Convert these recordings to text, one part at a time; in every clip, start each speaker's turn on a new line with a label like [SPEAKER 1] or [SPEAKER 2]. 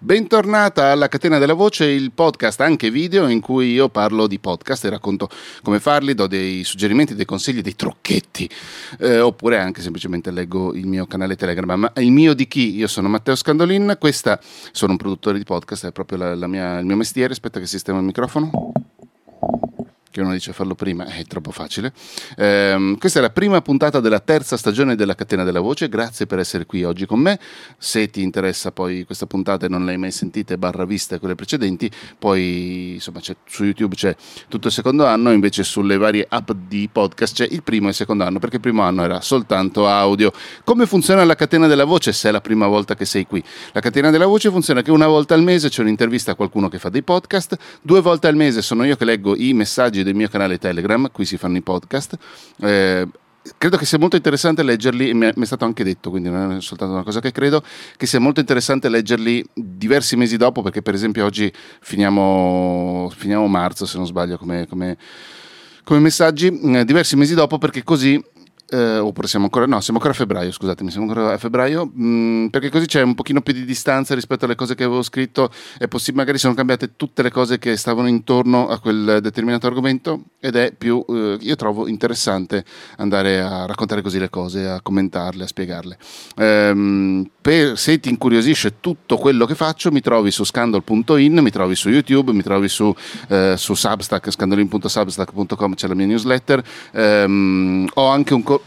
[SPEAKER 1] Bentornata alla Catena della Voce, il podcast anche video in cui io parlo di podcast e racconto come farli, do dei suggerimenti, dei consigli, dei trucchetti, eh, oppure anche semplicemente leggo il mio canale Telegram. Ma il mio di chi? Io sono Matteo Scandolin, questa sono un produttore di podcast, è proprio la, la mia, il mio mestiere. Aspetta che sistema il microfono che uno dice farlo prima è troppo facile. Eh, questa è la prima puntata della terza stagione della Catena della Voce, grazie per essere qui oggi con me. Se ti interessa poi questa puntata e non l'hai mai sentita, barra vista quelle precedenti, poi insomma su YouTube c'è tutto il secondo anno, invece sulle varie app di podcast c'è il primo e il secondo anno, perché il primo anno era soltanto audio. Come funziona la Catena della Voce se è la prima volta che sei qui? La Catena della Voce funziona che una volta al mese c'è un'intervista a qualcuno che fa dei podcast, due volte al mese sono io che leggo i messaggi del mio canale Telegram, qui si fanno i podcast. Eh, credo che sia molto interessante leggerli, mi è, stato anche detto, quindi non è soltanto una cosa che credo, che sia molto interessante leggerli diversi mesi dopo, perché per esempio oggi finiamo, finiamo marzo, se non sbaglio, come, come, come messaggi, eh, diversi mesi dopo, perché così eh, oppure siamo ancora, no, siamo ancora a febbraio, scusatemi, siamo ancora a febbraio, mh, mm, perché così c'è un pochino più di distanza rispetto alle cose che avevo scritto, è possibile, magari sono cambiate tutte le cose che stavano intorno a quel determinato argomento ed è più, eh, io trovo interessante andare a raccontare così le cose, a commentarle, a spiegarle. Ehm, per, se ti incuriosisce tutto quello che faccio, mi trovi su scandal.in, mi trovi su YouTube, mi trovi su, eh, su Substack, scandalin.substack.com, c'è la mia newsletter, ehm, ho anche un...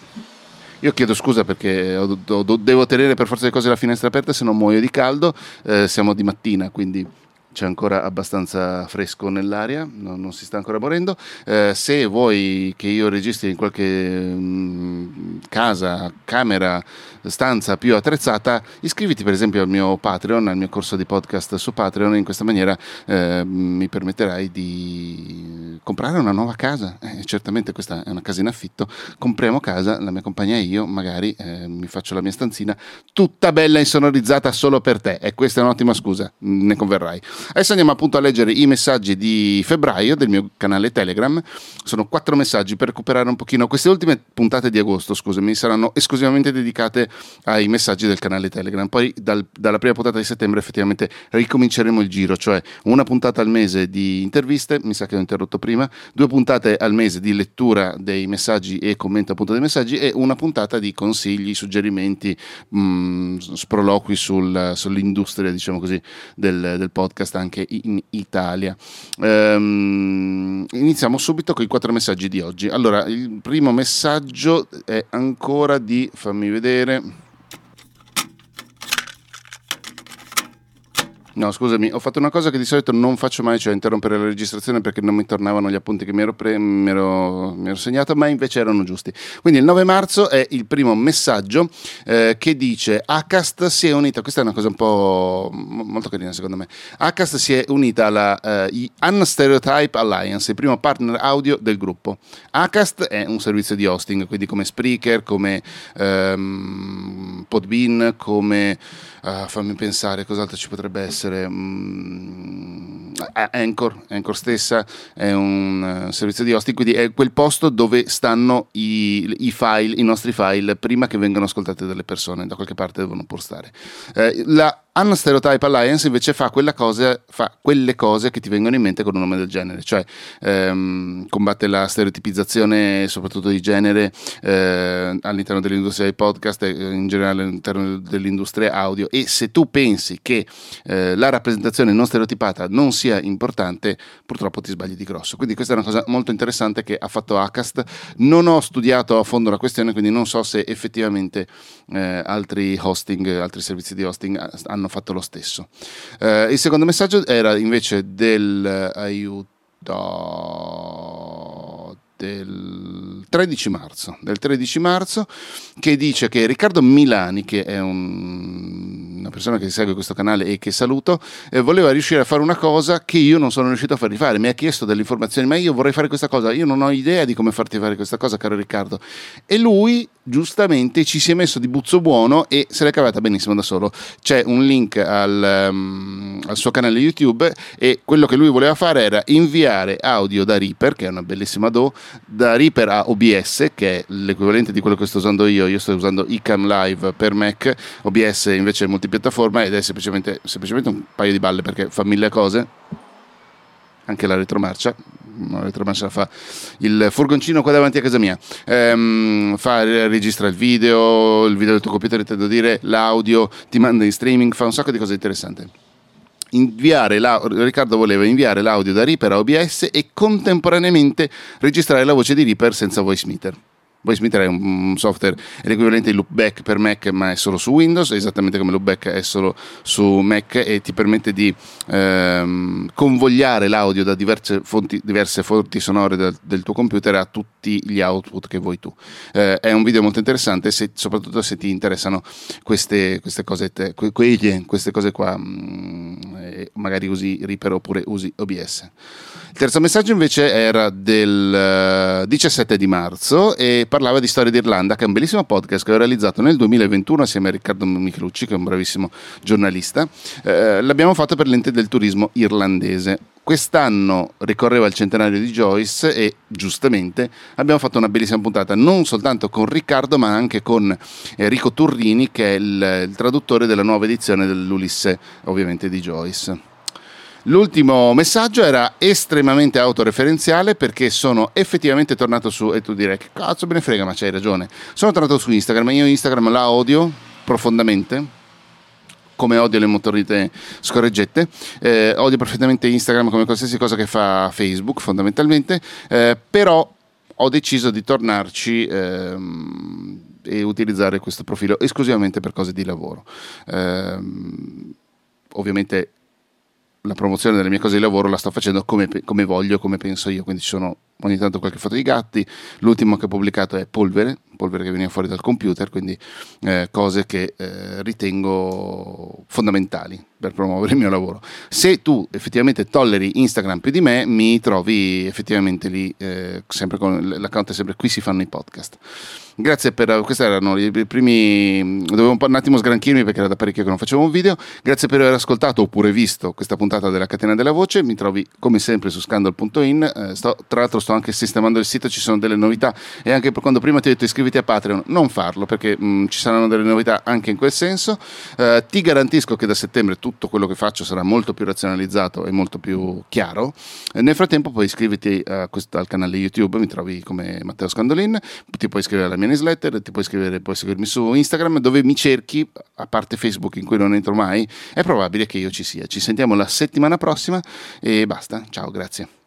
[SPEAKER 1] Io chiedo scusa perché ho, ho, devo tenere per forza di cose la finestra aperta, se no muoio di caldo. Eh, siamo di mattina, quindi c'è ancora abbastanza fresco nell'aria, no, non si sta ancora morendo. Eh, se vuoi che io registri in qualche mh, mm, casa, camera, stanza più attrezzata, iscriviti per esempio al mio Patreon, al mio corso di podcast su Patreon, in questa maniera eh, mi permetterai di comprare una nuova casa. Eh, certamente questa è una casa in affitto, compriamo casa, la mia compagna e io, magari eh, mi faccio la mia stanzina tutta bella insonorizzata solo per te e questa è un'ottima scusa, ne converrai. Adesso andiamo appunto a leggere i messaggi di febbraio del mio canale Telegram. Sono quattro messaggi per recuperare un pochino. Queste ultime puntate di agosto, scusami, saranno esclusivamente dedicate ai messaggi del canale Telegram. Poi dal, dalla prima puntata di settembre effettivamente ricominceremo il giro, cioè una puntata al mese di interviste, mi sa che ho interrotto prima, due puntate al mese di lettura dei messaggi e commento appunto dei messaggi e una puntata di consigli, suggerimenti, mh, mm, sproloqui sul, sull'industria, diciamo così, del, del podcast podcast anche in Italia. Um, iniziamo subito con i quattro messaggi di oggi. Allora, il primo messaggio è ancora di, fammi vedere. No, scusami, ho fatto una cosa che di solito non faccio mai, cioè interrompere la registrazione perché non mi tornavano gli appunti che mi ero, pre- mi ero, mi ero segnato, ma invece erano giusti. Quindi il 9 marzo è il primo messaggio eh, che dice Acast si è unita, questa è una cosa un po' molto carina secondo me, Acast si è unita alla uh, Unstereotype Alliance, il primo partner audio del gruppo. Acast è un servizio di hosting, quindi come Spreaker, come um, Podbean, come... Uh, fammi pensare cos'altro ci potrebbe essere. Mm, Anchor, Anchor stessa è un uh, servizio di hosting, quindi è quel posto dove stanno i, i, file, i nostri file, prima che vengano ascoltati dalle persone, da qualche parte devono pur stare. Uh, la Unstereotype Alliance invece fa, cosa, fa, quelle cose che ti vengono in mente con un nome del genere, cioè ehm, combatte la stereotipizzazione soprattutto di genere eh, all'interno dell'industria dei podcast e in generale all'interno dell'industria audio e se tu pensi che eh, la rappresentazione non stereotipata non sia importante purtroppo ti sbagli di grosso. Quindi questa è una cosa molto interessante che ha fatto Acast. Non ho studiato a fondo la questione quindi non so se effettivamente eh, altri hosting, altri servizi di hosting hanno hanno fatto lo stesso. Eh, il secondo messaggio era invece del aiuto del 13 marzo, del 13 marzo che dice che Riccardo Milani, che è un, una persona che segue questo canale e che saluto, eh, voleva riuscire a fare una cosa che io non sono riuscito a fargli fare. Mi ha chiesto delle informazioni, ma io vorrei fare questa cosa, io non ho idea di come farti fare questa cosa, caro Riccardo. E lui giustamente ci si è messo di buzzo buono e se l'è cavata benissimo da solo. C'è un link al, um, al, suo canale YouTube e quello che lui voleva fare era inviare audio da Reaper, che è una bellissima DO, da Reaper a OBS, che è l'equivalente di quello che sto usando io. Io sto usando iCam Live per Mac, OBS invece è multipiattaforma ed è semplicemente, semplicemente un paio di balle perché fa mille cose, anche la retromarcia, la retromarcia la fa il furgoncino qua davanti a casa mia, ehm, fa, registra il video, il video del tuo computer intendo dire, l'audio, ti manda in streaming, fa un sacco di cose interessanti. Inviare la, Riccardo voleva inviare l'audio da Reaper a OBS e contemporaneamente registrare la voce di Reaper senza voice meter. VoiceMeter è un software, è l'equivalente di Loopback per Mac, ma è solo su Windows, esattamente come Loopback è solo su Mac e ti permette di ehm, convogliare l'audio da diverse fonti, diverse fonti sonore del, del, tuo computer a tutti gli output che vuoi tu. Eh, è un video molto interessante, se, soprattutto se ti interessano queste, queste, cosette, que, queste cose qua, mh, mm, magari usi Reaper oppure usi OBS. Il terzo messaggio invece era del 17 eh, di marzo e parlava di Storia d'Irlanda, che è un bellissimo podcast che ho realizzato nel 2021 assieme a Riccardo Michelucci, che è un bravissimo giornalista. Eh, l'abbiamo fatto per l'ente del turismo irlandese. Quest'anno ricorreva il centenario di Joyce e giustamente abbiamo fatto una bellissima puntata non soltanto con Riccardo ma anche con Enrico Turrini che è il, il traduttore della nuova edizione dell'Ulisse ovviamente di Joyce. L'ultimo messaggio era estremamente autoreferenziale perché sono effettivamente tornato su, e tu direi che cazzo me ne frega, ma c'hai ragione. Sono tornato su Instagram, io Instagram la odio profondamente come odio le motorite scorreggette, eh, odio perfettamente Instagram come qualsiasi cosa che fa Facebook fondamentalmente, eh, però ho deciso di tornarci ehm, e utilizzare questo profilo esclusivamente per cose di lavoro. Eh, ovviamente la promozione delle mie cose di lavoro la sto facendo come, come voglio, come penso io, quindi ci sono ogni tanto qualche foto di gatti, l'ultimo che ho pubblicato è polvere, polvere che viene fuori dal computer, quindi eh, cose che eh, ritengo fondamentali per promuovere il mio lavoro. Se tu effettivamente tolleri Instagram più di me, mi trovi effettivamente lì, eh, sempre con l'account è sempre qui si fanno i podcast. Grazie per questi erano i primi dovevo un, po', un attimo sgranchirmi perché era da parecchio che non facevo un video. Grazie per aver ascoltato oppure visto questa puntata della catena della voce. Mi trovi come sempre su scandal.in. Eh, sto, tra l'altro sto anche sistemando il sito, ci sono delle novità e anche quando prima ti ho detto iscriviti a Patreon, non farlo perché mh, mm, ci saranno delle novità anche in quel senso. Eh, ti garantisco che da settembre tutto quello che faccio sarà molto più razionalizzato e molto più chiaro. Eh, nel frattempo poi iscriviti questo, al canale YouTube, mi trovi come Matteo Scandolin, ti puoi iscrivere alla mia newsletter, ti puoi, scrivere, puoi seguirmi su Instagram dove mi cerchi, a parte Facebook in cui non entro mai, è probabile che io ci sia. Ci sentiamo la settimana prossima e basta. Ciao, grazie.